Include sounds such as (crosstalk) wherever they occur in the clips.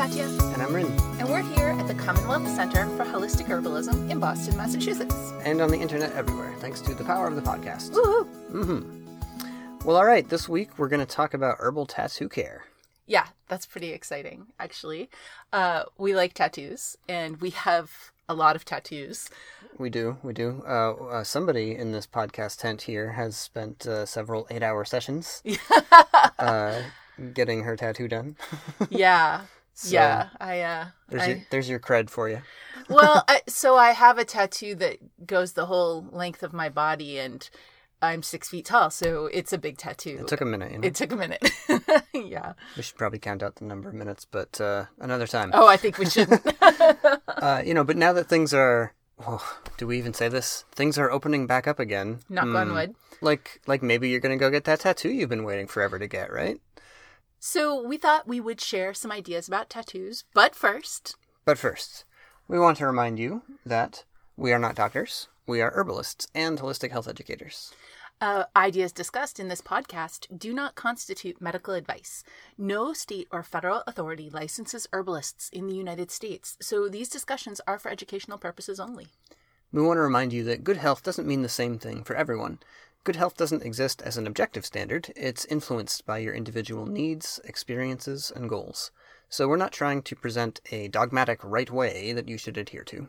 Katya, And I'm Rin. and we're here at the Commonwealth Center for Holistic Herbalism in Boston, Massachusetts. And on the internet everywhere, thanks to the power of the podcast. Woohoo! Mm-hmm. Well, all right, this week we're going to talk about herbal tattoo care. Yeah, that's pretty exciting, actually. Uh, we like tattoos, and we have a lot of tattoos. We do, we do. Uh, uh, somebody in this podcast tent here has spent uh, several eight hour sessions (laughs) uh, getting her tattoo done. (laughs) Yeah, So, yeah. I, uh, There's, I- your, there's your cred for you. (laughs) well, I, so I have a tattoo that goes the whole length of my body, and I'm six feet tall, so it's a big tattoo. It took a minute, you know. It took a minute. (laughs) yeah. We should probably count out the number of minutes, but uh, another time. Oh, I think we should. (laughs) Uh, you know, but now that things are, well, do we even say this? Things are opening back up again. Knock on Hmm. wood. Like, like maybe you're gonna go get that tattoo you've been waiting forever to get, right? So we thought we would share some ideas about tattoos, but first, But first, we want to remind you that we are not doctors. We are herbalists and holistic health educators. uh, ideas discussed in this podcast do not constitute medical advice. No state or federal authority licenses herbalists in the United States, so these discussions are for educational purposes only. We want to remind you that good health doesn't mean the same thing for everyone. Good health doesn't exist as an objective standard, it's influenced by your individual needs, experiences, and goals. So we're not trying to present a dogmatic right way that you should adhere to.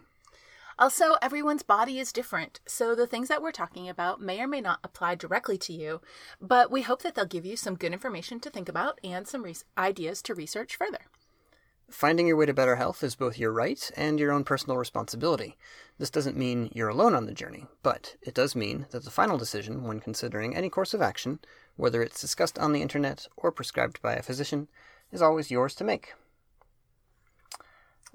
Also, everyone's body is different, so the things that we're talking about may or may not apply directly to you, but we hope that they'll give you some good information to think about and some re- ideas to research further. Finding your way to better health is both your right and your own personal responsibility. This doesn't mean you're alone on the journey, but it does mean that the final decision when considering any course of action, whether it's discussed on the internet or prescribed by a physician, is always yours to make.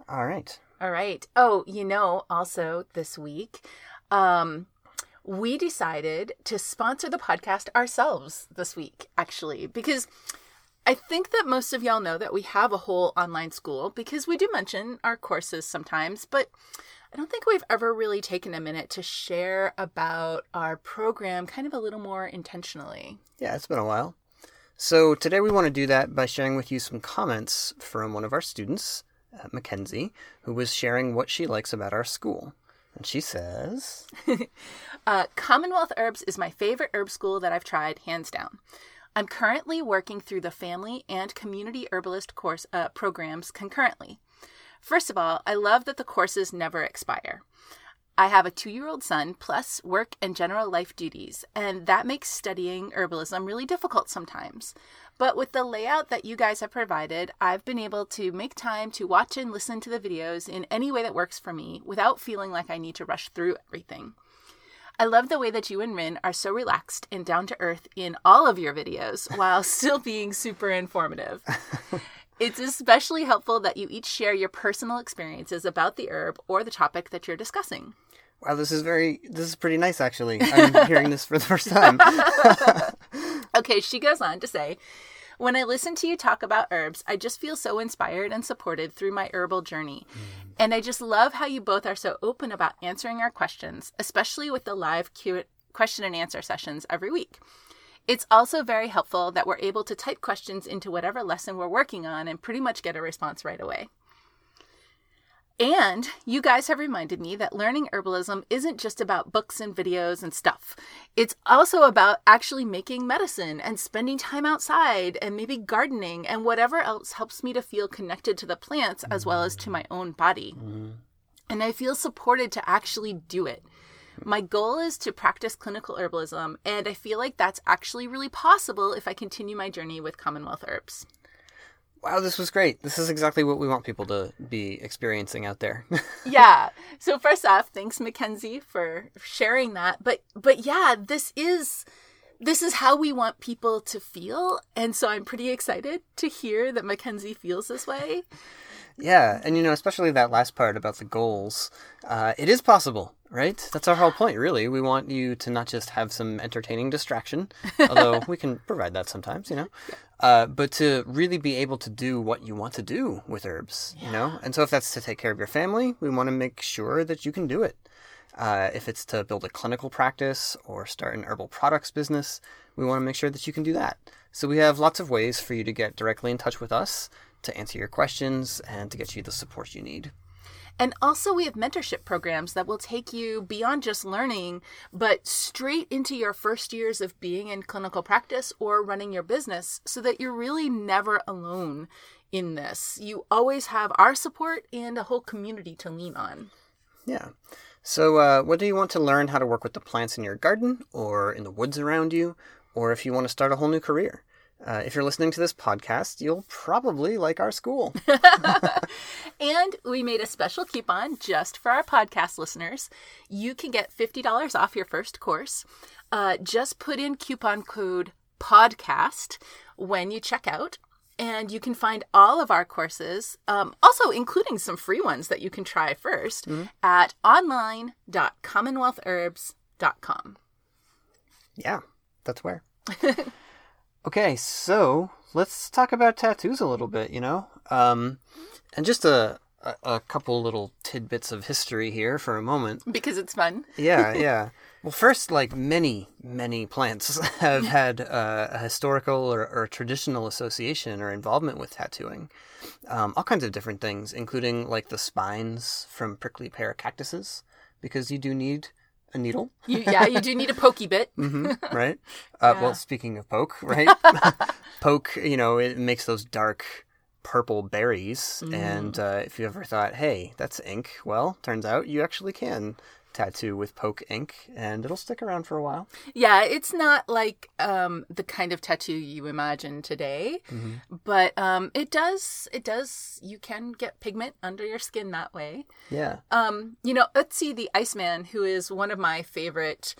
All right. All right. Oh, you know, also this week, um, we decided to sponsor the podcast ourselves this week, actually, because I think that most of y'all know that we have a whole online school because we do mention our courses sometimes, but I don't think we've ever really taken a minute to share about our program kind of a little more intentionally. Yeah, it's been a while. So today we want to do that by sharing with you some comments from one of our students, uh, Mackenzie, who was sharing what she likes about our school. And she says, (laughs) Uh, Commonwealth Herbs is my favorite herb school that I've tried, hands down. I'm currently working through the family and community herbalist course uh, programs concurrently. First of all, I love that the courses never expire. I have a two year old son, plus work and general life duties, and that makes studying herbalism really difficult sometimes. But with the layout that you guys have provided, I've been able to make time to watch and listen to the videos in any way that works for me without feeling like I need to rush through everything. I love the way that you and Rin are so relaxed and down to earth in all of your videos (laughs) while still being super informative. (laughs) It's especially helpful that you each share your personal experiences about the herb or the topic that you're discussing. Wow, this is very, this is pretty nice actually. (laughs) I'm hearing this for the first time. Okay, she goes on to say, when I listen to you talk about herbs, I just feel so inspired and supported through my herbal journey. Mm. And I just love how you both are so open about answering our questions, especially with the live Q- question and answer sessions every week. It's also very helpful that we're able to type questions into whatever lesson we're working on and pretty much get a response right away. And you guys have reminded me that learning herbalism isn't just about books and videos and stuff. It's also about actually making medicine and spending time outside and maybe gardening and whatever else helps me to feel connected to the plants as well as to my own body. Mm-hmm. And I feel supported to actually do it. My goal is to practice clinical herbalism, and I feel like that's actually really possible if I continue my journey with Commonwealth herbs. Wow, this was great. This is exactly what we want people to be experiencing out there. (laughs) yeah. So first off, thanks Mackenzie for sharing that. But but yeah, this is this is how we want people to feel, and so I'm pretty excited to hear that Mackenzie feels this way. yeah, and you know, especially that last part about the goals, uh, it is possible, right? That's our whole point, really. We want you to not just have some entertaining distraction, (laughs) although we can provide that sometimes, you know, uh, but to really be able to do what you want to do with herbs, you know? And so if that's to take care of your family, we want to make sure that you can do it. Uh, if it's to build a clinical practice or start an herbal products business, we want to make sure that you can do that. So we have lots of ways for you to get directly in touch with us to answer your questions and to get you the support you need. And also, we have mentorship programs that will take you beyond just learning, but straight into your first years of being in clinical practice or running your business so that you're really never alone in this. You always have our support and a whole community to lean on. Yeah. So, uh, whether you want to learn how to work with the plants in your garden or in the woods around you, or if you want to start a whole new career, uh, if you're listening to this podcast, you'll probably like our school. (laughs) (laughs) and we made a special coupon just for our podcast listeners. You can get $50 off your first course. Uh, just put in coupon code PODCAST when you check out. And you can find all of our courses, um, also including some free ones that you can try 1st mm-hmm. at online.commonwealthherbs.com. Yeah, that's where. (laughs) Okay, so let's talk about tattoos a little bit, you know? Um, and just a, a, a, couple little tidbits of history here for a moment. Because it's fun. (laughs) yeah, yeah. Well, first, like many, many plants (laughs) have had uh, a historical or, or, traditional association or involvement with tattooing. Um, all kinds of different things, including like the spines from prickly pear cactuses, because you do need a needle. You, yeah, you do need a pokey bit. (laughs) mm-hmm, right. (laughs) Uh, yeah. Well, speaking of poke, (laughs) right? poke, you know, it makes those dark purple berries. Mm. And uh, if you ever thought, hey, that's ink, well, turns out you actually can tattoo with poke ink and it'll stick around for a while. Yeah, it's not like um, the kind of tattoo you imagine today, mm-hmm. but um, it does it does you can get pigment under your skin that way. Yeah. Um, you know, Ötzi the Iceman, who is one of my favorite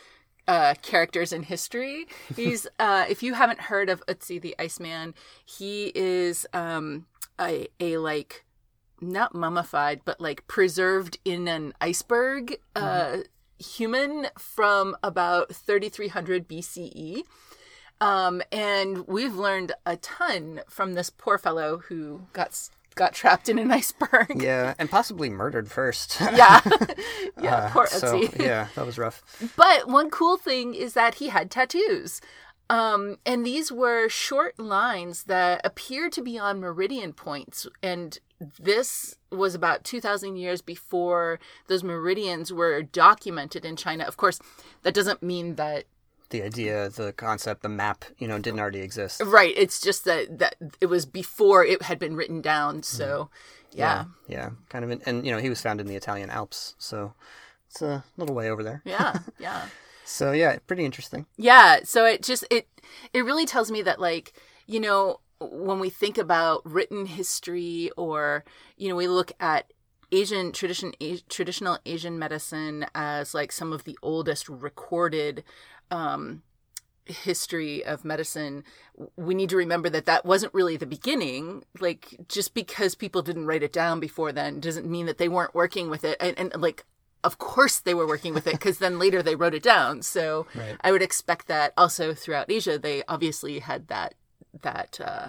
uh, characters in history. (laughs) He's uh, if you haven't heard of Ötzi the Iceman, he is um, a a like not mummified, but like preserved in an iceberg uh, mm-hmm. human from about 3300 BCE. Um, and we've learned a ton from this poor fellow who got got trapped in an iceberg. Yeah, (laughs) and possibly murdered first. (laughs) yeah, (laughs) yeah, uh, poor so, yeah, that was rough. But one cool thing is that he had tattoos. Um, and these were short lines that appeared to be on meridian points. And this was about 2,000 years before those meridians were documented in China. Of course, that doesn't mean that the idea, the concept, the map, you know, didn't already exist. Right. It's just that that it was before it had been written down. So, mm. yeah. yeah, yeah, kind of. In, and you know, he was found in the Italian Alps, so it's a little way over there. Yeah, (laughs) yeah. so yeah, pretty interesting. Yeah. So it just it it really tells me that like you know when we think about written history or you know we look at asian tradition a, traditional asian medicine as like some of the oldest recorded um, history of medicine we need to remember that that wasn't really the beginning. Like just because people didn't write it down before then doesn't mean that they weren't working with it. And, and like of course they were working with it because then later they wrote it down. So right. i would expect that also throughout asia they obviously had that that uh,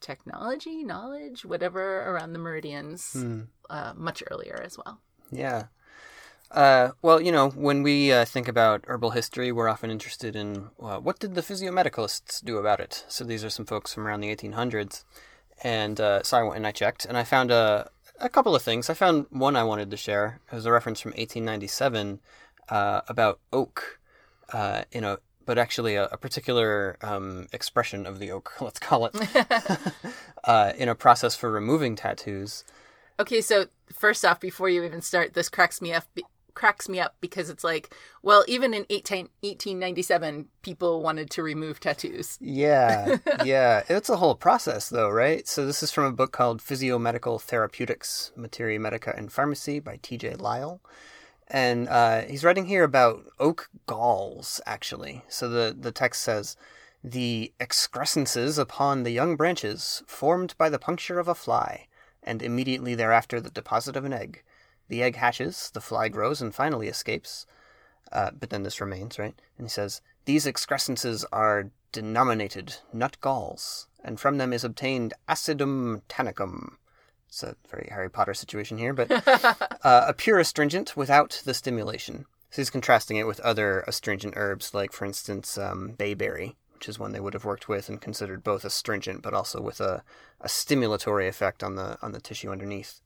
technology, knowledge, whatever around the meridians hmm. uh, much earlier as well. Yeah. Uh, well, you know, when we uh, think about herbal history, we're often interested in uh, what did the physiomedicalists do about it. So these are some folks from around the 1800s, and uh, so I went and I checked, and I found a a couple of things. I found one I wanted to share. It was a reference from 1897 uh, about oak. Uh, in a but actually a, a particular um, expression of the oak, (laughs) let's call it, (laughs) (laughs) uh, in a process for removing tattoos. Okay, so first off, before you even start, this cracks me up. Cracks me up because it's like, well, even in 18, 1897, people wanted to remove tattoos. Yeah, yeah. It's a whole process, though, right? So, this is from a book called Physiomedical Therapeutics Materia Medica and Pharmacy by T.J. Lyle and uh, he's writing here about oak galls, actually. So the, the text says, The excrescences upon the young branches, formed by the puncture of a fly, and immediately thereafter the deposit of an egg. The egg hatches, the fly grows, and finally escapes. Uh, but then this remains, right? And he says, These excrescences are denominated nut galls, and from them is obtained acidum tannicum, it's a very Harry Potter situation here, but (laughs) uh, a pure astringent without the stimulation. So he's contrasting it with other astringent herbs, like, for instance, um, bayberry, which is one they would have worked with and considered both astringent but also with a, a stimulatory effect on the on the tissue underneath.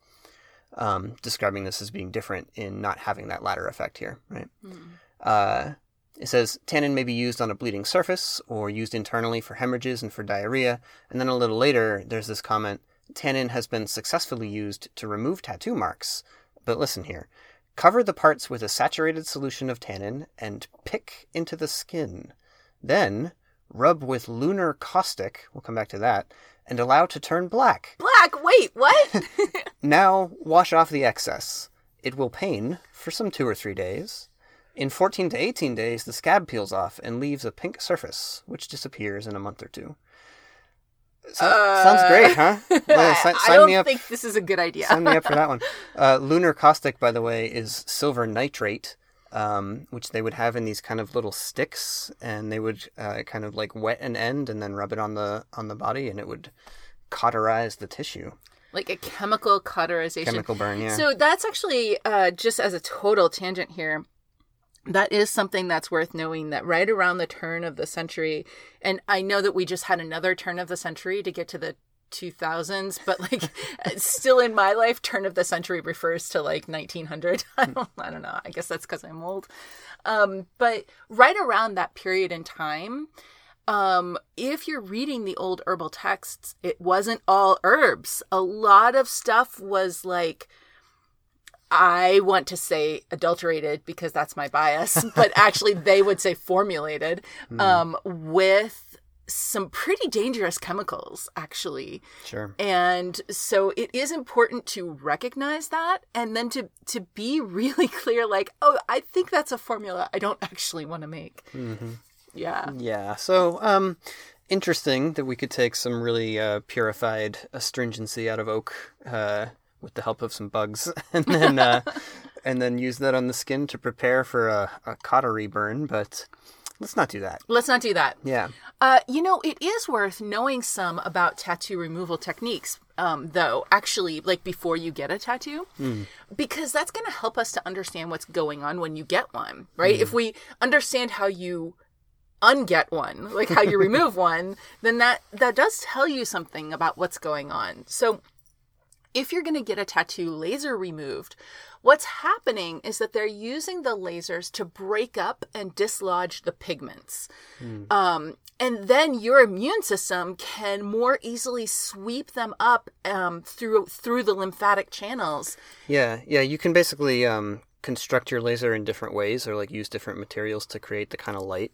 Um, describing this as being different in not having that latter effect here, right? Uh, it says tannin may be used on a bleeding surface or used internally for hemorrhages and for diarrhea. And then a little later, there's this comment tannin has been successfully used to remove tattoo marks. But listen here cover the parts with a saturated solution of tannin and pick into the skin. Then rub with lunar caustic, we'll come back to that, and allow to turn black. Black, wait, what? (laughs) (laughs) Now wash off the excess. It will pain for some two or three days. In 14 to 18 days, the scab peels off and leaves a pink surface, which disappears in a month or two. So- sounds great, huh? (laughs) Well, si- I sign don't me up. think this is a good idea. Sign me up for that one. (laughs) Uh, lunar caustic, by the way, is silver nitrate, um, which they would have in these kind of little sticks, and they would uh, kind of like wet an end and then rub it on the on the body, and it would cauterize the tissue. like a chemical cauterization. Chemical burn, yeah. So that's actually uh, just as a total tangent here. That is something that's worth knowing that right around the turn of the century, and I know that we just had another turn of the century to get to the 2000s, but like (laughs) still in my life, turn of the century refers to like 1900. (laughs) I don't, I don't know. I guess that's because I'm old. Um, but right around that period in time, um, if you're reading the old herbal texts, it wasn't all herbs. A lot of stuff was like, I want to say adulterated because that's my bias, (laughs) but actually they would say formulated um, with some pretty dangerous chemicals, actually. Sure. And so it is important to recognize that and then to to be really (laughs) clear like, oh, I think that's a formula I don't actually want to make. Yeah. Yeah. So, um, interesting that we could take some really uh, purified astringency out of oak uh, with the help of some bugs, (laughs) and then uh, (laughs) and then use that on the skin to prepare for a, a cautery burn. But let's not do that. Let's not do that. Yeah. Uh, you know, it is worth knowing some about tattoo removal techniques, um, though, actually, like before you get a tattoo, because that's going to help us to understand what's going on when you get one, right? If we understand how you unget one, like how you (laughs) remove one, then that, that does tell you something about what's going on. So, if you're going to get a tattoo laser removed, what's happening is that they're using the lasers to break up and dislodge the pigments. Um, and then your immune system can more easily sweep them up um, through through the lymphatic channels. Yeah. Yeah. You can basically um, construct your laser in different ways, or like use different materials to create the kind of light,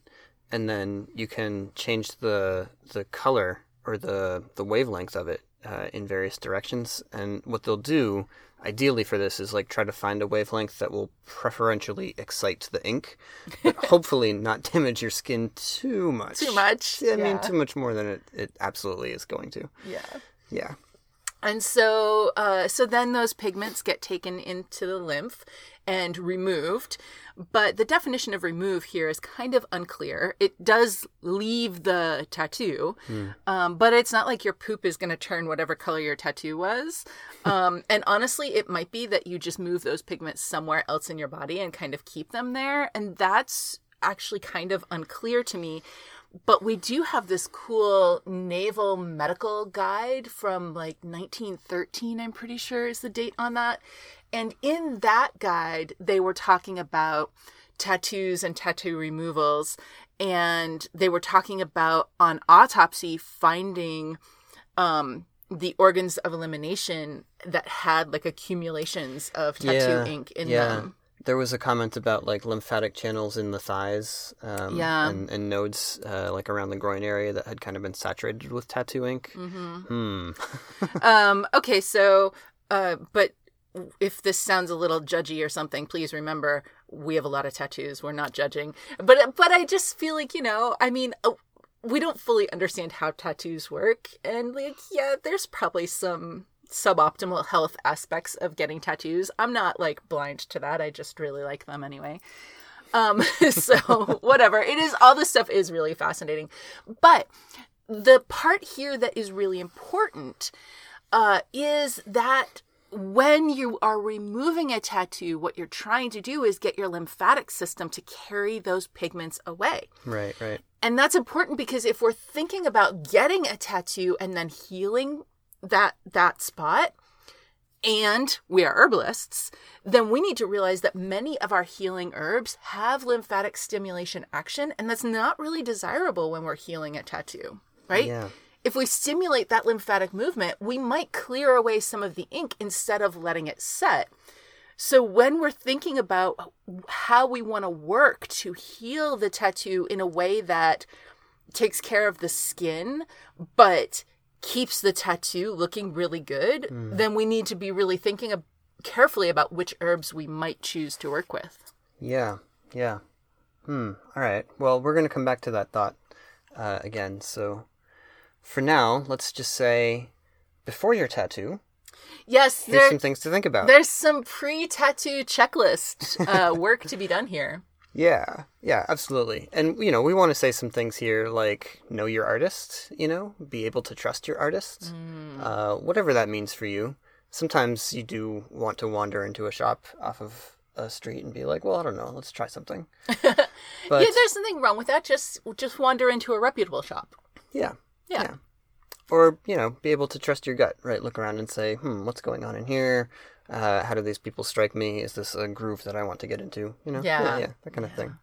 and then you can change the the color or the the wavelength of it uh, in various directions. And what they'll do, ideally for this, is like try to find a wavelength that will preferentially excite the ink, but (laughs) hopefully not damage your skin too much. Too much, Yeah, I mean, too much more than it, it absolutely is going to. Yeah. Yeah. And so, uh, so then those pigments get taken into the lymph and removed. But the definition of remove here is kind of unclear. It does leave the tattoo, um, but it's not like your poop is going to turn whatever color your tattoo was. Um, (laughs) and honestly, it might be that you just move those pigments somewhere else in your body and kind of keep them there. And that's actually kind of unclear to me but we do have this cool naval medical guide from like 1913 i'm pretty sure is the date on that. And in that guide they were talking about tattoos and tattoo removals and they were talking about on autopsy finding um the organs of elimination that had like accumulations of tattoo ink in them There was a comment about like lymphatic channels in the thighs, um, Yeah. and, and nodes uh, like around the groin area that had kind of been saturated with tattoo ink. Mm-hmm. Hmm. (laughs) um okay so uh but if this sounds a little judgy or something please remember we have a lot of tattoos we're not judging but but i just feel like you know i mean uh, we don't fully understand how tattoos work and like yeah there's probably some suboptimal health aspects of getting tattoos. I'm not like blind to that. I just really like them anyway. Um (laughs) so whatever. It is all this stuff is really fascinating. But the part here that is really important uh, is that when you are removing a tattoo, what you're trying to do is get your lymphatic system to carry those pigments away. Right, right. And that's important because if we're thinking about getting a tattoo and then healing that that spot, and we are herbalists, then we need to realize that many of our healing herbs have lymphatic stimulation action, and that's not really desirable when we're healing a tattoo, right? Yeah. If we stimulate that lymphatic movement, we might clear away some of the ink instead of letting it set. So when we're thinking about how we want to work to heal the tattoo in a way that takes care of the skin, but keeps the tattoo looking really good, then we need to be really thinking of, carefully about which herbs we might choose to work with. Yeah, yeah. Hmm. All right. Well, we're going to come back to that thought uh, again. So, for now, let's just say before your tattoo, Yes, there's there, some things to think about. there's some pre-tattoo checklist uh, (laughs) work to be done here. Yeah, yeah, absolutely. And you know, we want to say some things here like know your artist, you know, be able to trust your artist, uh, whatever that means for you. Sometimes you do want to wander into a shop off of a street and be like, well, I don't know, let's try something. (laughs) But yeah, there's nothing wrong with that. Just just wander into a reputable shop. yeah, Yeah. Yeah. Or, you know, be able to trust your gut, right? Look around and say, hmm, what's going on in here? Uh, how do these people strike me? Is this a groove that I want to get into? You know? Yeah. Yeah, that kind of thing.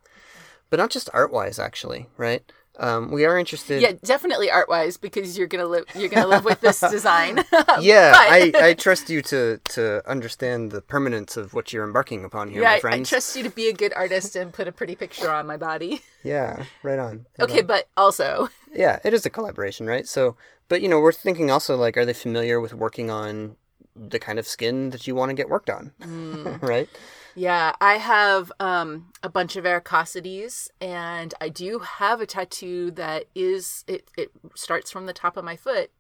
But not just art wise, actually, right? Um, we are interested. Yeah, definitely art wise because you're gonna live you're gonna live with this (laughs) design. (laughs) Yeah, (laughs) But- I, I trust you to, to understand the permanence of what you're embarking upon here, yeah, my I, I trust you to be a good artist and put a pretty picture on my body. Yeah, right on. right Okay, on. but also, Yeah, it is a collaboration, right? So, but you know, we're thinking also like, are they familiar with working on the kind of skin that you want to get worked on, (laughs) right? yeah, I have um, a bunch of varicosities, and I do have a tattoo that is it. It starts from the top of my foot,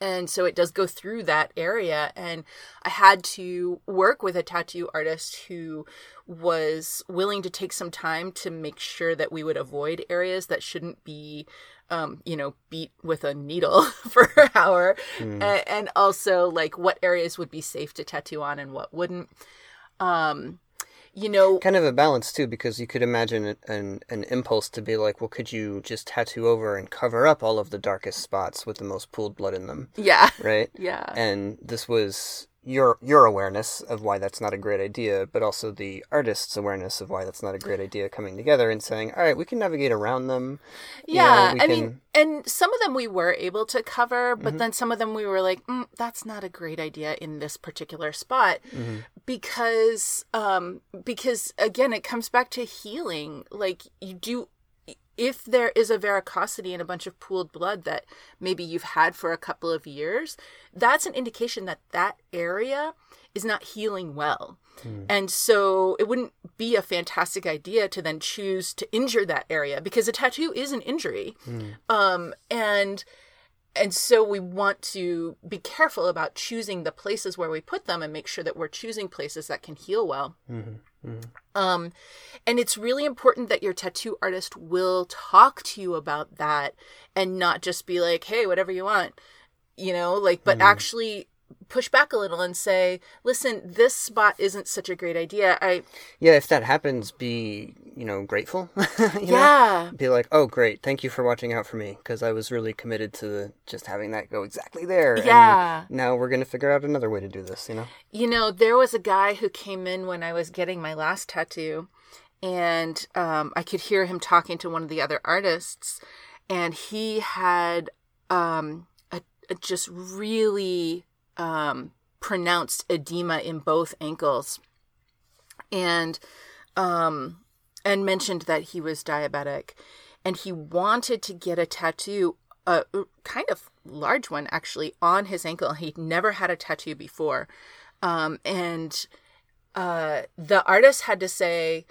and so it does go through that area. And I had to work with a tattoo artist who was willing to take some time to make sure that we would avoid areas that shouldn't be um, you know, beat with a needle (laughs) for an hour, A- and, also like what areas would be safe to tattoo on and what wouldn't. Um, you know, Kind of a balance too, because you could imagine an an impulse to be like, well, could you just tattoo over and cover up all of the darkest spots with the most pooled blood in them, yeah, right? (laughs) yeah, And this was your your awareness of why that's not a great idea, but also the artist's awareness of why that's not a great idea coming together and saying, all right, we can navigate around them. You know, yeah. I can- Mm-hmm. mean, and some of them we were able to cover, but then some of them we were like, mm, that's not a great idea in this particular spot Mm-hmm. because, um, because again, it comes back to healing. Like you do. If there is a varicosity and a bunch of pooled blood that maybe you've had for a couple of years, that's an indication that that area is not healing well. Hmm. And so it wouldn't be a fantastic idea to then choose to injure that area because a tattoo is an injury. Hmm. Um, and and so we want to be careful about choosing the places where we put them and make sure that we're choosing places that can heal well. Mm-hmm. Um, and it's really important that your tattoo artist will talk to you about that and not just be like, hey, whatever you want, you know, like, but actually push back a little and say, listen, this spot isn't such a great idea. I, Yeah, if that happens, be you know grateful. (laughs) you know? yeah, Be like, oh great, thank you for watching out for me because I was really committed to just having that go exactly there. and Yeah. now we're gonna figure out another way to do this. You know. You know, there was a guy who came in when I was getting my last tattoo, and um, I could hear him talking to one of the other artists, and he had um, a, a just really um, pronounced edema in both ankles, and um, and mentioned that he was diabetic, and he wanted to get a tattoo, a kind of large one actually, on his ankle. He'd never had a tattoo before, um, and uh, the artist had to say,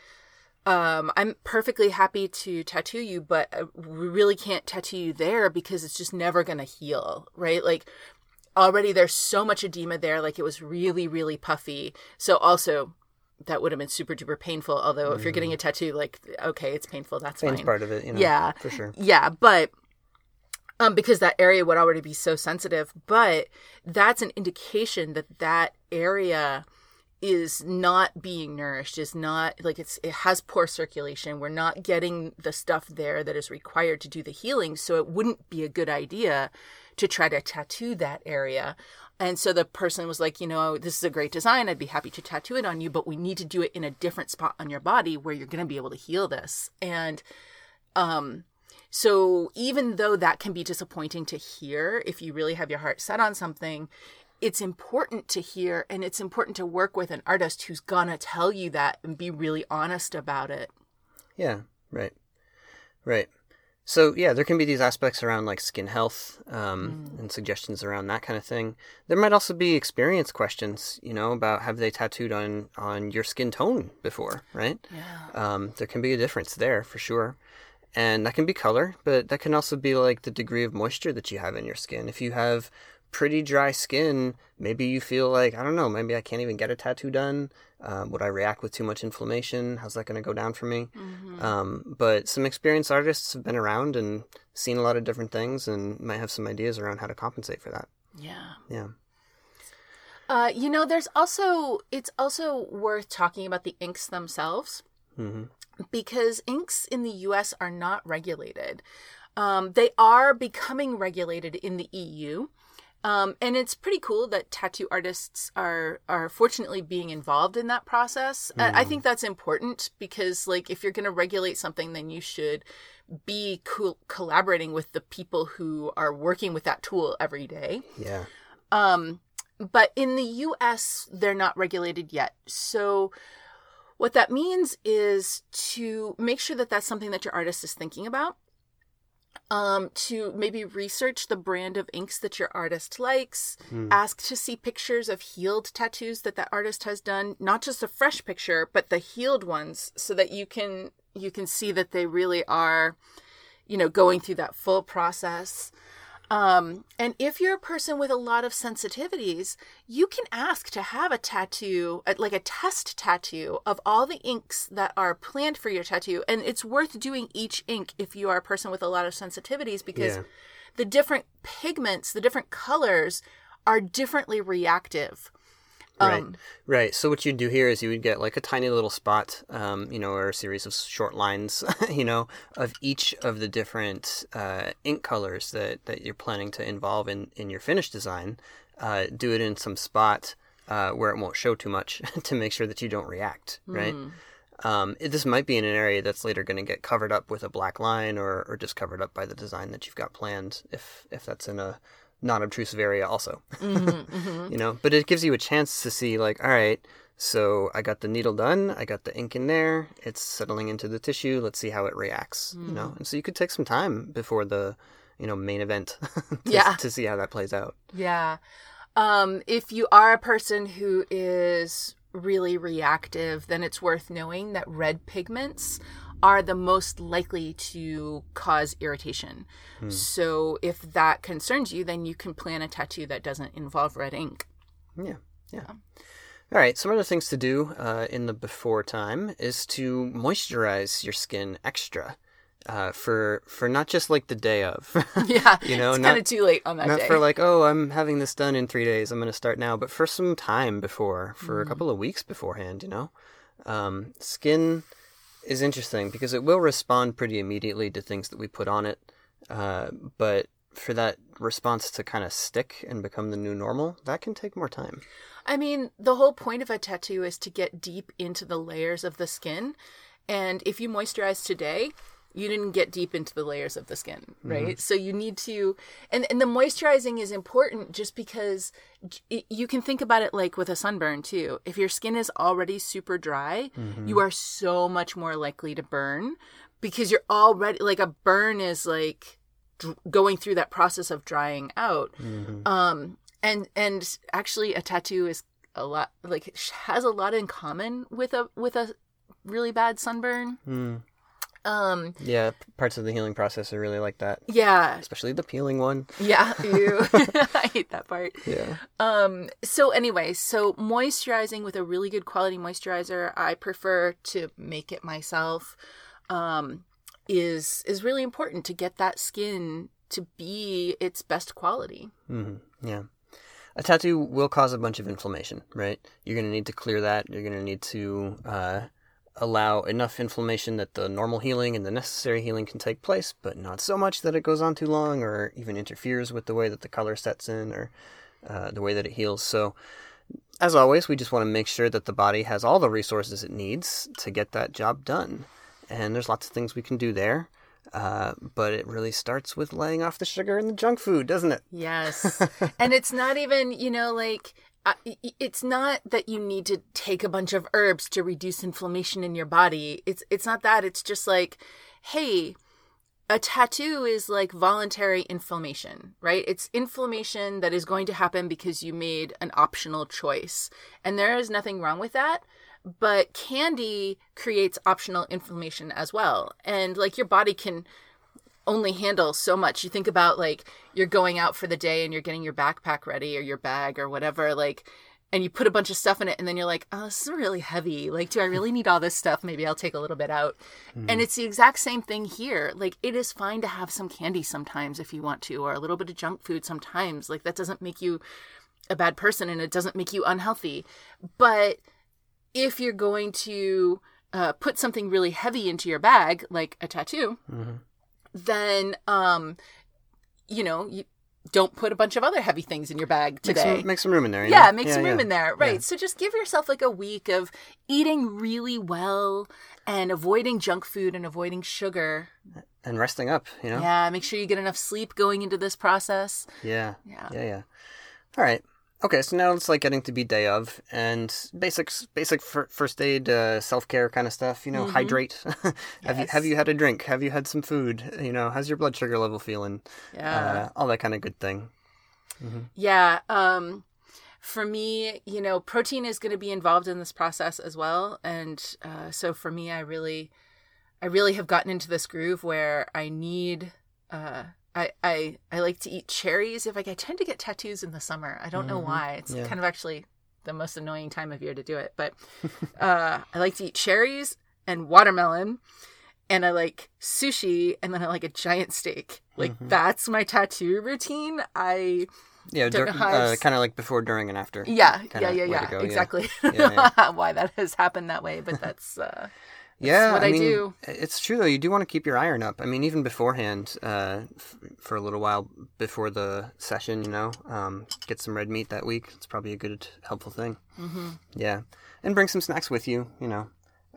um, "I'm perfectly happy to tattoo you, but uh, we really can't tattoo you there because it's just never gonna heal, right? Like." Already there's so much edema there, like it was really, really puffy. So also that would have been super duper painful. Although if you're getting a tattoo like okay, it's painful, that's Pain's fine. part of it. You know. Yeah. for sure. Yeah, but um, because that area would already be so sensitive. But that's an indication that that area is not being nourished is not like it's it has poor circulation we're not getting the stuff there that is required to do the healing so it wouldn't be a good idea to try to tattoo that area and so the person was like you know this is a great design i'd be happy to tattoo it on you but we need to do it in a different spot on your body where you're going to be able to heal this and um so even though that can be disappointing to hear if you really have your heart set on something it's important to hear and it's important to work with an artist who's gonna tell you that and be really honest about it. Yeah, right. Right. So yeah, there can be these aspects around like skin health um, mm. and suggestions around that kind of thing. There might also be experience questions, you know, about have they tattooed on on your skin tone before, right? Yeah. Um, there can be a difference there for sure, and that can be color, but that can also be like the degree of moisture that you have in your skin. If you have pretty dry skin, maybe you feel like, I don't know, maybe I can't even get a tattoo done. Um, would I react with too much inflammation? How's that going to go down for me? Mm-hmm. Um, but some experienced artists have been around and seen a lot of different things and might have some ideas around how to compensate for that. Yeah. Yeah. Uh, you know, there's also, it's also worth talking about the inks themselves mm-hmm. because inks in the US are not regulated. Um, they are becoming regulated in the EU. Um, and it's pretty cool that tattoo artists are are fortunately being involved in that process. Mm. I think that's important because, like, if you're going to regulate something, then you should be co- collaborating with the people who are working with that tool every day. Yeah. Um, but in the U.S., they're not regulated yet, so. What that means is to make sure that that's something that your artist is thinking about um, to maybe research the brand of inks that your artist likes, mm. ask to see pictures of healed tattoos that that artist has done, not just a fresh picture, but the healed ones so that you can you can see that they really are you know going through that full process. Um, and if you're a person with a lot of sensitivities, you can ask to have a tattoo, uh, like a test tattoo of all the inks that are planned for your tattoo. And it's worth doing each ink if you are a person with a lot of sensitivities because yeah. the different pigments, the different colors are differently reactive. Right, um, right. So what you'd do here is you would get like a tiny little spot, um, you know, or a series of short lines, (laughs) you know, of each of the different uh, ink colors that, that you're planning to involve in, in your finished design. Uh, do it in some spot uh, where it won't show too much (laughs) to make sure that you don't react, right? Mm. Um, it, this might be in an area that's later going to get covered up with a black line or, or just covered up by the design that you've got planned if if that's in a non-obtrusive area also (laughs) mm-hmm, mm-hmm. you know but it gives you a chance to see like all right so i got the needle done i got the ink in there it's settling into the tissue let's see how it reacts mm. you know mm. and so you could take some time before the you know main event (laughs) to, yeah to see how that plays out yeah um if you are a person who is really reactive then it's worth knowing that red pigments are the most likely to cause irritation. Hmm. So if that concerns you, then you can plan a tattoo that doesn't involve red ink. Yeah, yeah. All right, some other things to do uh, in the before time is to moisturize your skin extra. Uh, for for not just like the day of, (laughs) (laughs) yeah, you know, it's kind of too late on that not day. for like, oh, I'm having this done in three days. I'm going to start now, but for some time before, for mm. a couple of weeks beforehand, you know, um, skin is interesting because it will respond pretty immediately to things that we put on it. Uh, but for that response to kind of stick and become the new normal, that can take more time. I mean, the whole point of a tattoo is to get deep into the layers of the skin. And if you moisturize today, you didn't get deep into the layers of the skin, mm-hmm. right? Mm-hmm. So you need to, and, and the moisturizing is important just because you can think about it like with a sunburn too. If your skin is already super dry, mm-hmm. you are so much more likely to burn because you're already, like a burn is like going through that process of drying out. Mm-hmm. Um, and, and actually a tattoo is a lot, like has a lot in common with a, with a really bad sunburn. Mm. Um, yeah, parts of the healing process are really like that. Yeah, especially the peeling one. Yeah, (laughs) (laughs) I hate that part. Yeah. Um. So anyway, so moisturizing with a really good quality moisturizer, I prefer to make it myself. Um, is is really important to get that skin to be its best quality. Mm-hmm. Yeah. A tattoo will cause a bunch of inflammation, right? You're going to need to clear that. You're going to need to uh, allow enough inflammation that the normal healing and the necessary healing can take place, but not so much that it goes on too long or even interferes with the way that the color sets in or uh, the way that it heals. So, as always, we just want to make sure that the body has all the resources it needs to get that job done. And there's lots of things we can do there. Uh, but it really starts with laying off the sugar and the junk food, doesn't it? Yes. (laughs) and it's not even, you know, like, it's not that you need to take a bunch of herbs to reduce inflammation in your body. It's it's not that. It's just like, hey, a tattoo is like voluntary inflammation, right? It's inflammation that is going to happen because you made an optional choice. And there is nothing wrong with that but candy creates optional inflammation as well and like your body can only handle so much. You think about like you're going out for the day and you're getting your backpack ready or your bag or whatever like and you put a bunch of stuff in it and then you're like oh this is really heavy. Like do i really need all this stuff? Maybe i'll take a little bit out. Mm-hmm. and it's the exact same thing here. Like it is fine to have some candy sometimes if you want to or a little bit of junk food sometimes. Like that doesn't make you a bad person and it doesn't make you unhealthy. But if you're going to uh, put something really heavy into your bag, like a tattoo, mm-hmm. Then um, you know you don't put a bunch of other heavy things in your bag today. Make some, make some room in there. Yeah, yeah make yeah, some room yeah. in there. Right. So just give yourself like a week of eating really well and avoiding junk food and avoiding sugar. And resting up, you know? Yeah, make sure you get enough sleep going into this process. Yeah. Yeah. Yeah, yeah. All right. Okay, so now it's like getting to be day of and basics, basic first aid, uh, self care kind of stuff. You know, mm-hmm. hydrate. (laughs) have yes. you have you had a drink? Have you had some food? You know, how's your blood sugar level feeling? Yeah, uh, all that kind of good thing. Mm-hmm. Yeah. Um, for me, you know, protein is going to be involved in this process as well, and uh, so for me, I really, I really have gotten into this groove where I need. Uh, I, I I like to eat cherries. If I, I tend to get tattoos in the summer. I don't mm-hmm. know why. It's yeah. kind of actually the most annoying time of year to do it. But (laughs) uh, I like to eat cherries and watermelon, and I like sushi, and then I like a giant steak. Like mm-hmm. that's my tattoo routine. I yeah, dur- uh, kind of like before, during, and after. Yeah, yeah, yeah, yeah, go, exactly. Yeah. yeah, (laughs) why that has happened that way, but that's. Uh, yeah, what I, I mean, do. It's true though. You do want to keep your iron up. I mean, even beforehand, uh, f- for a little while before the session, you know, um, get some red meat that week. It's probably a good, helpful thing. Mm-hmm. Yeah, and bring some snacks with you. You know,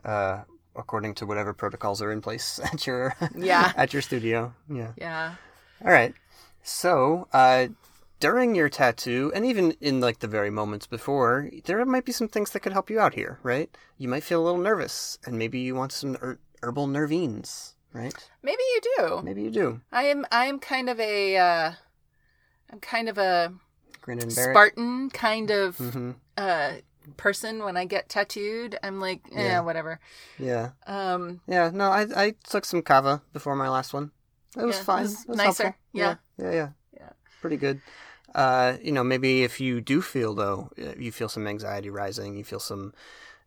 uh, according to whatever protocols are in place (laughs) at your yeah at your studio. Yeah. Yeah. All right. So, uh, during your tattoo and even in like the very moments before there might be some things that could help you out here right you might feel a little nervous and maybe you want some er- herbal nervines right maybe you do maybe you do i am i am kind of a uh i'm kind of a spartan kind of mm-hmm. uh person when i get tattooed i'm like eh, yeah whatever yeah um yeah no i i took some kava before my last one it was yeah, fine. It was, it was nicer. Yeah. yeah. Yeah. Yeah. Yeah. Pretty good. Uh, you know, maybe if you do feel though, uh, you feel some anxiety rising, you feel some,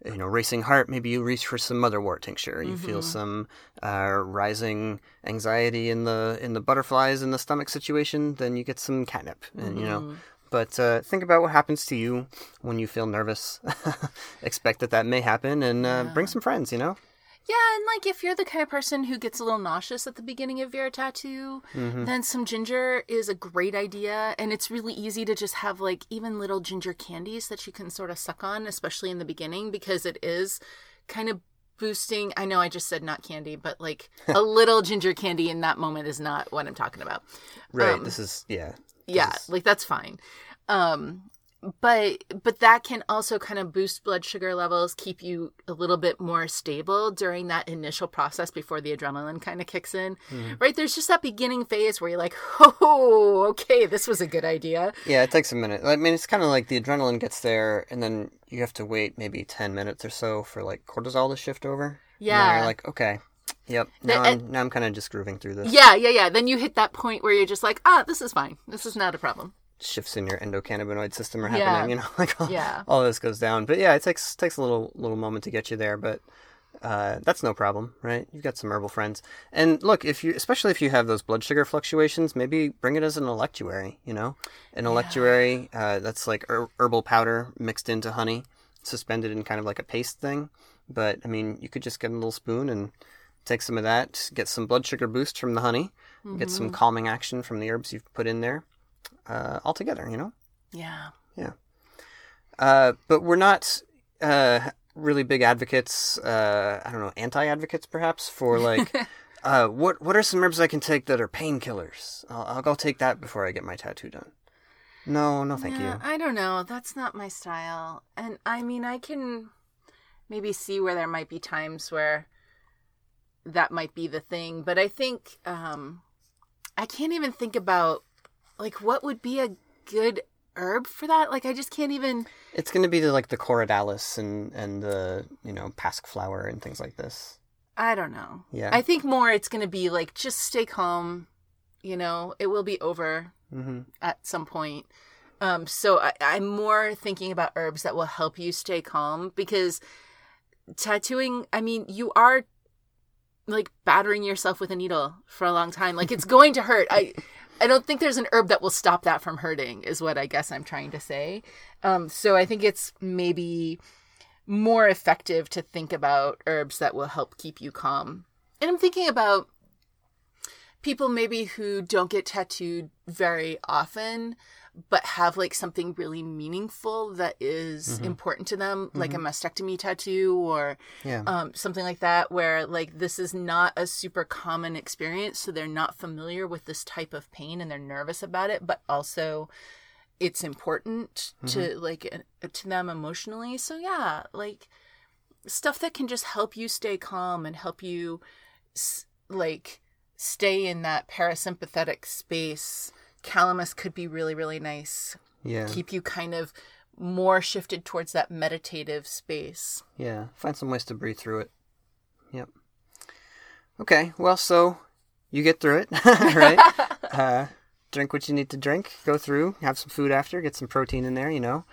you know, racing heart. Maybe you reach for some motherwort tincture. You mm-hmm. feel some uh, rising anxiety in the in the butterflies in the stomach situation. Then you get some catnip, and mm-hmm. you know. Mm-hmm. But uh, think about what happens to you when you feel nervous. (laughs) Expect that that may happen, and uh, yeah. bring some friends. You know. Yeah, and like if you're the kind of person who gets a little nauseous at the beginning of your tattoo, mm-hmm. then some ginger is a great idea. And it's really easy to just have like even little ginger candies that you can sort of suck on, especially in the beginning, because it is kind of boosting. I know I just said not candy, but like (laughs) a little ginger candy in that moment is not what I'm talking about. Right. Um, this is, yeah. Yeah, is... like that's fine. Um, but but that can also kind of boost blood sugar levels keep you a little bit more stable during that initial process before the adrenaline kind of kicks in mm-hmm. right there's just that beginning phase where you're like oh okay this was a good idea yeah it takes a minute i mean it's kind of like the adrenaline gets there and then you have to wait maybe 10 minutes or so for like cortisol to shift over yeah you're like okay Yep. Now the, I'm now I'm kind of just grooving through this. Yeah, yeah, yeah. Then you hit that point where you're just like, ah, this is fine. This is not a problem shifts in your endocannabinoid system are happening. Yeah. You know, (laughs) like all, yeah. all this goes down. But yeah, it takes takes a little little moment to get you there. But uh, that's no problem, right? You've got some herbal friends. And look, if you, especially if you have those blood sugar fluctuations, maybe bring it as an electuary. You know, an electuary uh, that's like her- herbal powder mixed into honey, suspended in kind of like a paste thing. But I mean, you could just get a little spoon and take some of that, get some blood sugar boost from the honey, get some calming action from the herbs you've put in there, uh, all together. You know. Yeah. Yeah. Uh, but we're not uh, really big advocates. Uh, I don't know, anti-advocates perhaps for (laughs) like, uh, what what are some herbs I can take that are painkillers? I'll, I'll go take that before I get my tattoo done. No, no, thank Yeah, you. I don't know. That's not my style. And I mean, I can maybe see where there might be times where that might be the thing, but I think um I can't even think about like what would be a good herb for that. Like I just can't even It's going to be the, like the corydalis and and the you know pasque flower and things like this. I don't know. Yeah. I think more it's going to be like just stay calm, you know, it will be over hmm at some point. Um, so I, I'm more thinking about herbs that will help you stay calm because tattooing, I mean, you are like battering yourself with a needle for a long time. Like it's (laughs) going to hurt. I I don't think there's an herb that will stop that from hurting is what I guess I'm trying to say. Um, so I think it's maybe more effective to think about herbs that will help keep you calm. And I'm thinking about people maybe who don't get tattooed very often but have like something really meaningful that is mm-hmm. important to them like mm-hmm. a mastectomy tattoo or Yeah. um, something like that where like this is not a super common experience so they're not familiar with this type of pain and they're nervous about it but also it's important to mm-hmm. like to them emotionally. So yeah like stuff that can just help you stay calm and help you like stay in that parasympathetic space calamus could be really really nice yeah. keep you kind of more shifted towards that meditative space Yeah, find some ways to breathe through it. Yep. Okay, well, so you get through it, (laughs) right? (laughs) uh, drink what you need to drink, go through, have some food after, get some protein in there, you know.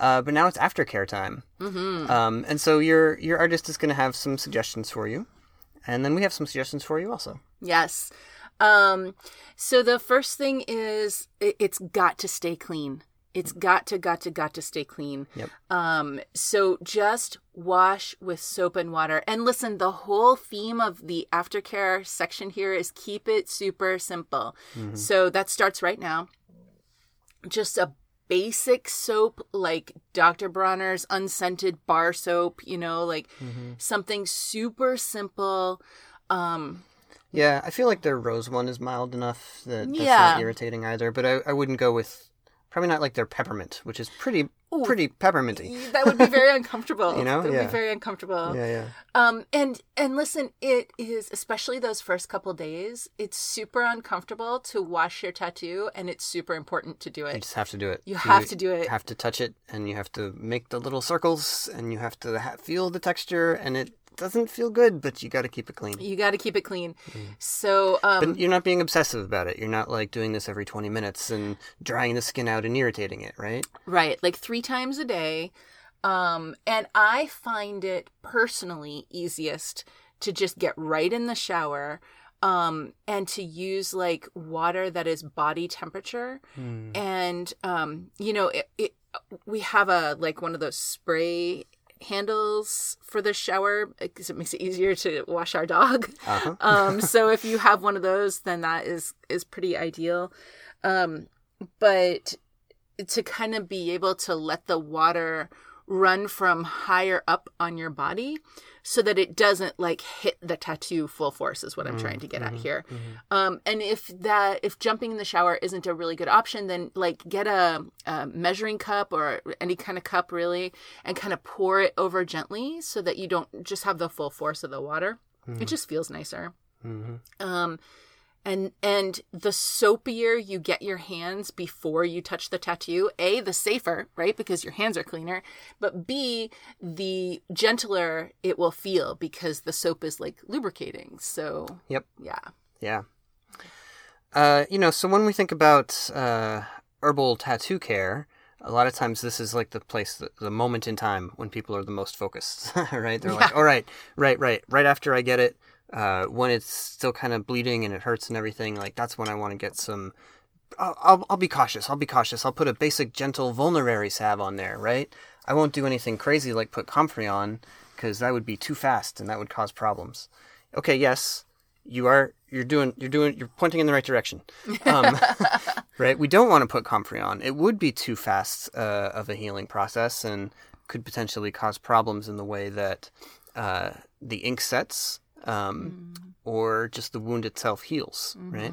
Uh, but now it's aftercare time, mm-hmm. um, and so your your artist is going to have some suggestions for you, and then we have some suggestions for you also. Yes. Um, so the first thing is it, it's got to stay clean. It's got to, got to, got to stay clean. Yep. Um, so just wash with soap and water. And listen, the whole theme of the aftercare section here is keep it super simple. So that starts right now. Just a basic soap like Dr. Bronner's unscented bar soap, you know, like something super simple. Um, Yeah, I feel like their rose one is mild enough that that's Yeah. not irritating either. But I, I wouldn't go with probably not like their peppermint, which is pretty pretty pepperminty. that would be very (laughs) uncomfortable. You know? that would Yeah. be very uncomfortable. Yeah, yeah. Um, and and listen, it is especially those first couple days. It's super uncomfortable to wash your tattoo, and it's super important to do it. You just have to do it. You have to do it. have to touch it, and you have to make the little circles, and you have to ha- feel the texture, and it doesn't feel good, but you got to keep it clean. You got to keep it clean. So, um, But you're not being obsessive about it. You're not like doing this every 20 minutes and drying the skin out and irritating it, right? Right, like three times a day. Um, and I find it personally easiest to just get right in the shower um, and to use like water that is body temperature. And, um, you know, it, it, we have a like one of those spray handles for the shower because it makes it easier to wash our dog. Uh-huh. (laughs) um, so if you have one of those, then that is is pretty ideal. Um, but to kind of be able to let the water run from higher up on your body so that it doesn't like hit the tattoo full force is what I'm trying to get at here. Um, and if that if jumping in the shower isn't a really good option, then like get a, a measuring cup or any kind of cup really, and kind of pour it over gently so that you don't just have the full force of the water. It just feels nicer. Um, and and the soapier you get your hands before you touch the tattoo, a the safer, right? Because your hands are cleaner. But b the gentler it will feel because the soap is like lubricating. So Yep. yeah, Yeah. Uh, you know, so when we think about uh, herbal tattoo care, a lot of times this is like the place, the, the moment in time when people are the most focused, (laughs) right? They're like, all right, right, right, right after I get it, uh, when it's still kind of bleeding and it hurts and everything, like that's when I want to get some. I'll, I'll, I'll be cautious. I'll be cautious. I'll put a basic, gentle vulnerary salve on there, right? I won't do anything crazy like put comfrey on because that would be too fast and that would cause problems. Okay, yes, you are. You're doing. You're doing. You're pointing in the right direction. Um, (laughs) right. We don't want to put comfrey on. It would be too fast uh, of a healing process and could potentially cause problems in the way that uh, the ink sets um, mm. or just the wound itself heals. Mm-hmm. Right.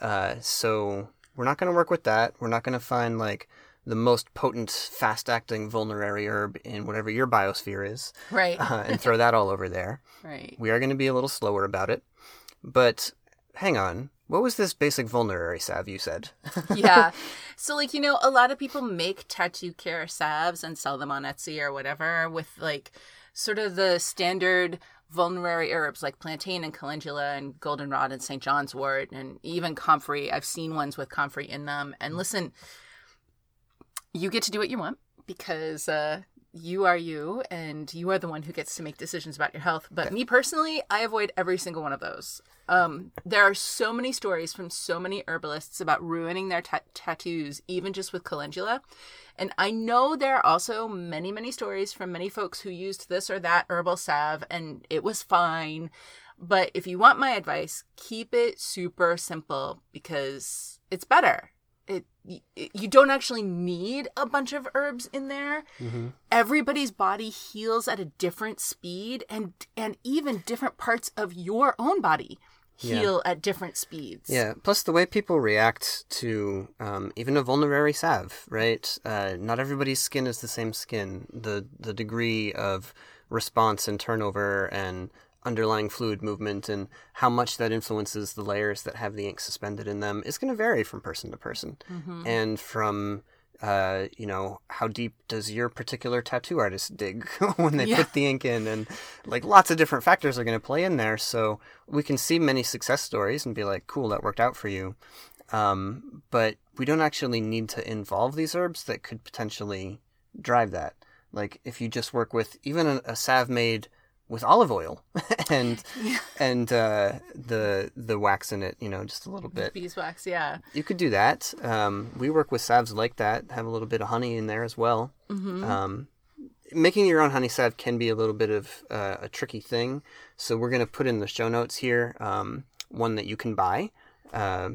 Uh, so we're not going to work with that. We're not going to find like the most potent, fast acting vulnerary herb in whatever your biosphere is. Right. Uh, and (laughs) throw that all over there. Right. We are going to be a little slower about it. But hang on. What was this basic vulnerary salve you said? (laughs) yeah. So, like, you know, a lot of people make tattoo care salves and sell them on Etsy or whatever with, like, sort of the standard vulnerary herbs like plantain and calendula and goldenrod and St. John's wort and even comfrey. I've seen ones with comfrey in them. And listen, you get to do what you want because uh, you are you and you are the one who gets to make decisions about your health. But me personally, I avoid every single one of those. Um, there are so many stories from so many herbalists about ruining their ta- tattoos, even just with calendula. And I know there are also many, many stories from many folks who used this or that herbal salve and it was fine. But if you want my advice, keep it super simple because it's better it you don't actually need a bunch of herbs in there mm-hmm. everybody's body heals at a different speed and and even different parts of your own body heal yeah. at different speeds yeah plus the way people react to um, even a vulnerary salve right uh, not everybody's skin is the same skin the the degree of response and turnover and underlying fluid movement and how much that influences the layers that have the ink suspended in them is going to vary from person to person mm-hmm. and from uh, you know how deep does your particular tattoo artist dig (laughs) when they yeah. put the ink in? And like lots of different factors are going to play in there. So we can see many success stories and be like cool that worked out for you. Um, but we don't actually need to involve these herbs that could potentially drive that. Like if you just work with even a, a salve made with olive oil (laughs) and yeah. and uh, the the wax in it, you know, just a little bit. Beeswax, yeah. You could do that. Um, we work with salves like that. Have a little bit of honey in there as well. Mm-hmm. Um, making your own honey salve can be a little bit of uh, a tricky thing. So we're gonna put in the show notes here um, one that you can buy. Uh,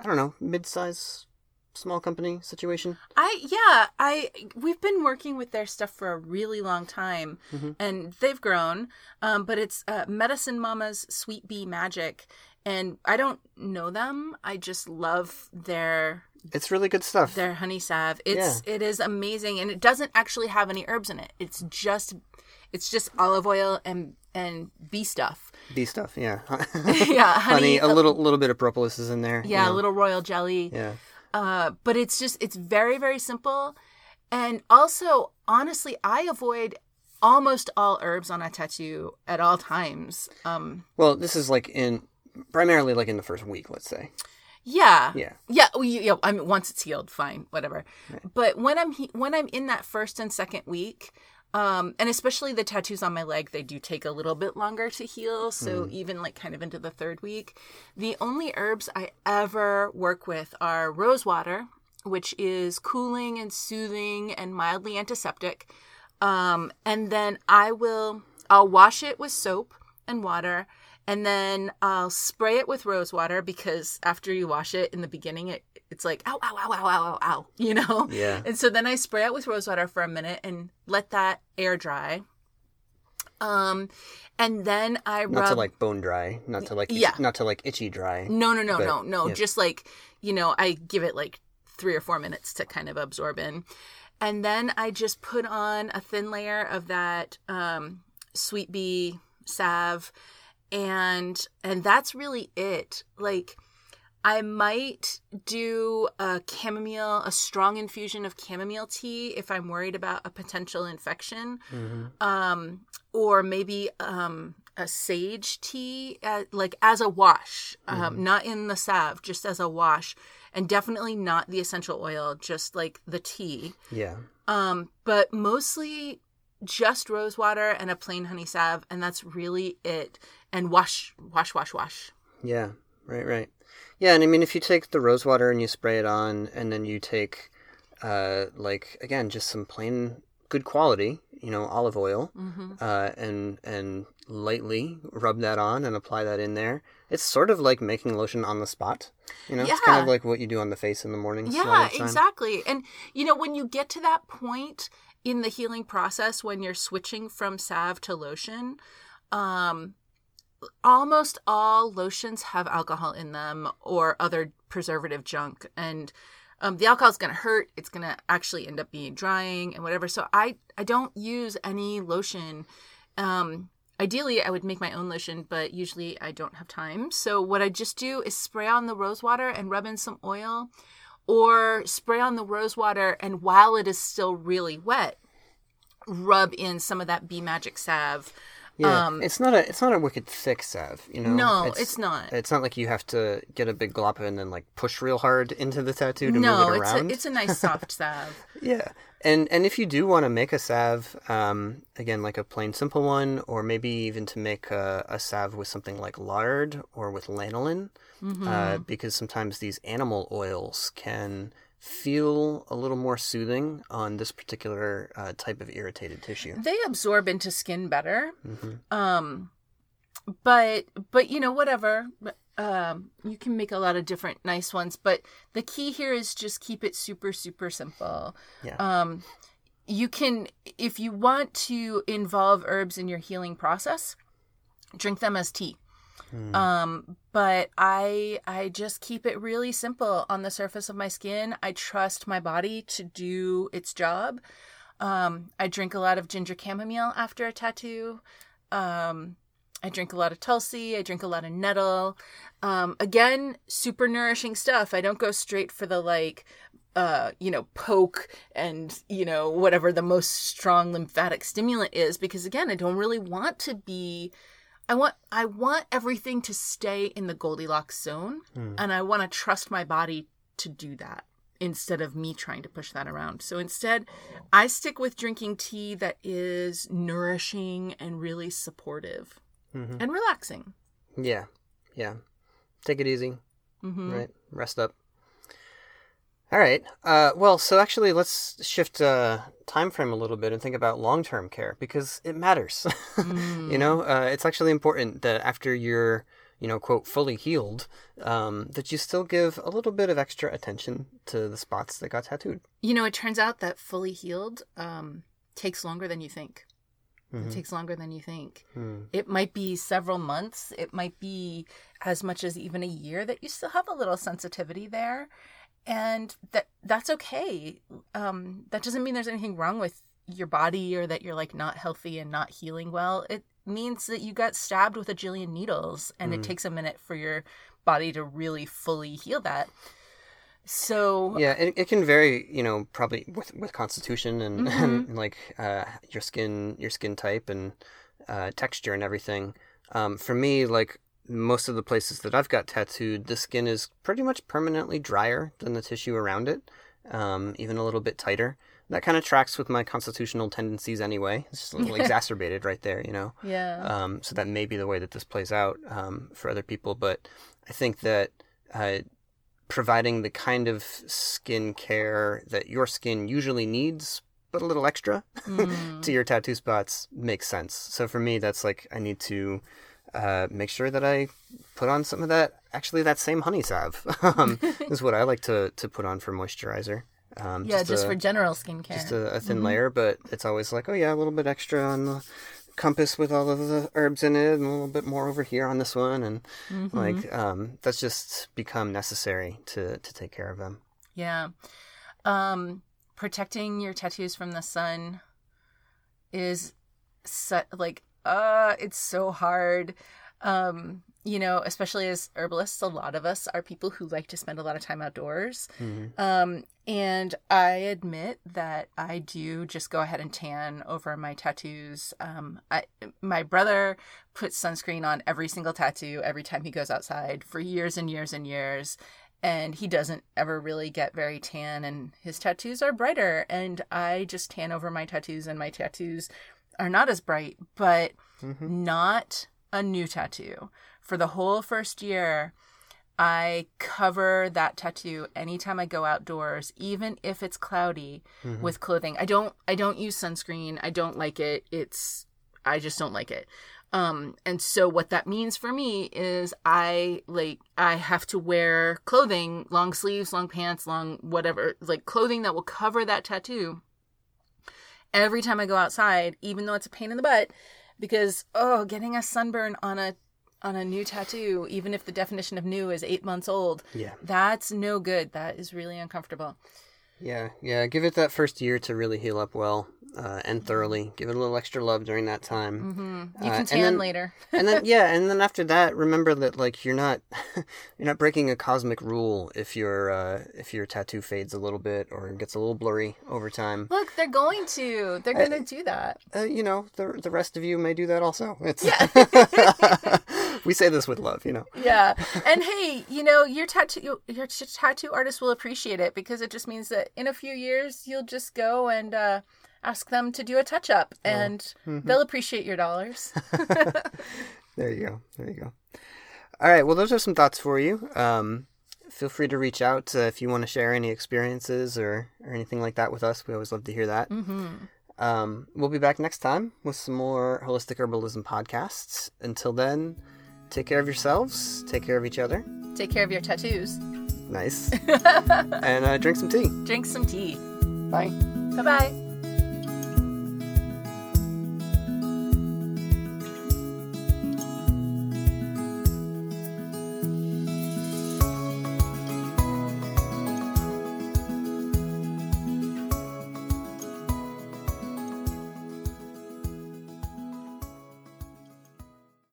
I don't know, mid-size small company situation? I yeah, I we've been working with their stuff for a really long time, mm-hmm. and they've grown. Um, but it's uh, Medicine Mama's Sweet Bee Magic, and I don't know them. I just love their. It's really good stuff. Their honey salve. It's yeah. it is amazing, and it doesn't actually have any herbs in it. It's just it's just olive oil and and bee stuff. Bee stuff, yeah. (laughs) (laughs) yeah, honey, honey. A little little bit of propolis is in there. Yeah, you know. a little royal jelly. Yeah. Uh, but it's just it's very very simple, and also honestly, I avoid almost all herbs on a tattoo at all times. Um, well, this is like in primarily like in the first week, let's say. Yeah. Yeah. Yeah. Well, you, know, I mean, once it's healed, fine, whatever. Right. But when I'm when I'm in that first and second week, um, and especially the tattoos on my leg, they do take a little bit longer to heal. So mm. even like kind of into the third week, the only herbs I ever work with are rose water, which is cooling and soothing and mildly antiseptic. Um, and then I will, I'll wash it with soap and water and then I'll spray it with rose water because after you wash it in the beginning, it it's like ow ow ow ow ow ow ow, (laughs) you know. Yeah. And so then I spray it with rose water for a minute and let that air dry. Um, and then I rub... not to like bone dry, not to like itchy, yeah, not to like itchy dry. No, no, no, but, no, no. Yeah. Just like you know, I give it like three or four minutes to kind of absorb in, and then I just put on a thin layer of that um, sweet bee salve and and that's really it like I might do a chamomile, a strong infusion of chamomile tea if I'm worried about a potential infection, mm-hmm. um, or maybe um, a sage tea, uh, like as a wash, um, mm-hmm. not in the salve, just as a wash. and definitely not the essential oil, just like the tea. Yeah. Um, but mostly just rose water and a plain honey salve, and that's really it. And wash, wash, wash, wash. Yeah. Right. Right. Yeah, and I mean, if you take the rose water and you spray it on, and then you take, uh, like again, just some plain good quality, you know, olive oil, Mm-hmm. uh, and and lightly rub that on and apply that in there. It's sort of like making lotion on the spot. You know, yeah. it's kind of like what you do on the face in the morning. Yeah, exactly. And you know, when you get to that point in the healing process when you're switching from salve to lotion, um almost all lotions have alcohol in them or other preservative junk and um, the alcohol is going to hurt it's going to actually end up being drying and whatever. So i i don't use any lotion. Um ideally i would make my own lotion but usually i don't have time. So what i just do is spray on the rose water and rub in some oil or spray on the rose water and while it is still really wet rub in some of that bee magic salve Yeah, Um, it's not a it's not a wicked thick salve. You know, no it's, not It's not like you have to get a big glop and then like push real hard into the tattoo to no move it it's a, around. it's a nice soft (laughs) salve Yeah, and and if you do want to make a salve, um, again like a plain simple one, or maybe even to make a, a salve with something like lard or with lanolin, Mm-hmm. uh, because sometimes these animal oils can feel a little more soothing on this particular uh, type of irritated tissue. they absorb into skin better. Hmm um but but you know whatever. Um you can make a lot of different nice ones but the key here is just keep it super super simple. Yeah. um you can if you want to involve herbs in your healing process drink them as tea Mm. um but i i just keep it really simple on the surface of my skin. I trust my body to do its job. Um i drink a lot of ginger chamomile after a tattoo. Um i drink a lot of tulsi. I drink a lot of nettle. Um again super nourishing stuff. I don't go straight for the like uh, you know, poke and, you know, whatever the most strong lymphatic stimulant is, because again, I don't really want to be I want I want everything to stay in the Goldilocks zone Mm. and I want to trust my body to do that instead of me trying to push that around. So instead, I stick with drinking tea that is nourishing and really supportive Mhm. and relaxing. Yeah, yeah. Take it easy. hmm right? Rest up. All right. Uh, well, so actually, let's shift uh, time frame a little bit and think about long term care because it matters. (laughs) you know, uh, it's actually important that after you're, you know, quote, fully healed, um, that you still give a little bit of extra attention to the spots that got tattooed. You know, it turns out that fully healed um, takes longer than you think. Mhm. It takes longer than you think. Hmm. It might be several months. It might be as much as even a year that you still have a little sensitivity there, and that that's okay. Um, that doesn't mean there's anything wrong with your body or that you're like not healthy and not healing well. It means that you got stabbed with a jillion needles, and it Mm. takes a minute for your body to really fully heal that. So Yeah, it, it can vary, you know, probably with with constitution and, (laughs) and like uh, your skin, your skin type and uh, texture and everything. Um, for me, like most of the places that I've got tattooed, the skin is pretty much permanently drier than the tissue around it, um, even a little bit tighter. That kind of tracks with my constitutional tendencies anyway. It's just a little (laughs) exacerbated right there, you know. yeah. Um, so that may be the way that this plays out um, for other people. But I think that uh, providing the kind of skin care that your skin usually needs, but a little extra (laughs) Mm. to your tattoo spots makes sense. So for me, that's like I need to uh, make sure that I put on some of that. Actually, that same honey salve (laughs) um, (laughs) is what I like to to put on for moisturizer. Um, yeah, just, a- for general skincare. just a, a thin layer, but it's always like, oh yeah, a little bit extra on the compass with all of the herbs in it, and a little bit more over here on this one, and Mm-hmm. like um, that's just become necessary to to take care of them. Yeah. Um protecting your tattoos from the sun is su- like uh it's so hard. Um you know, especially as herbalists, a lot of us are people who like to spend a lot of time outdoors. Mhm. Um and I admit that I do just go ahead and tan over my tattoos. Um I my brother puts sunscreen on every single tattoo every time he goes outside for years and years and years and he doesn't ever really get very tan and his tattoos are brighter and I just tan over my tattoos and my tattoos are not as bright, but not a new tattoo. For the whole first year, I cover that tattoo anytime I go outdoors, even if it's cloudy, with clothing. I don't I don't use sunscreen. I don't like it. It's I just don't like it. Um and so what that means for me is I like I have to wear clothing, long sleeves, long pants, long whatever, like clothing that will cover that tattoo every time I go outside, even though it's a pain in the butt because oh, getting a sunburn on a on a new tattoo, even if the definition of new is eight months old, Yeah. that's no good. That is really uncomfortable. Yeah, yeah. Give it that first year to really heal up well uh, and thoroughly. Give it a little extra love during that time. hmm You Uh, can and tan then- later. (laughs) and then (laughs) yeah, and then after that, remember that like you're not (laughs) you're not breaking a cosmic rule if your uh, if your tattoo fades a little bit or gets a little blurry over time. Look, they're going to. They're going to do that. Uh, you know, the the rest of you may do that also. It's we say this with love, you know. Yeah. And hey, you know, your tattoo your t- tattoo artist will appreciate it because it just means that in a few years you'll just go and uh, ask them to do a touch up and they'll appreciate your dollars. (laughs) (laughs) There you go. There you go. All right. Well, those are some thoughts for you. Um, feel free to reach out uh, if you want to share any experiences or, or anything like that with us. We always love to hear that. hmm Um, we'll be back next time with some more holistic herbalism podcasts. Until then, take care of yourselves, take care of each other. Take care of your tattoos. Nice. (laughs) and uh, drink some tea. Drink some tea. Bye. Bye bye.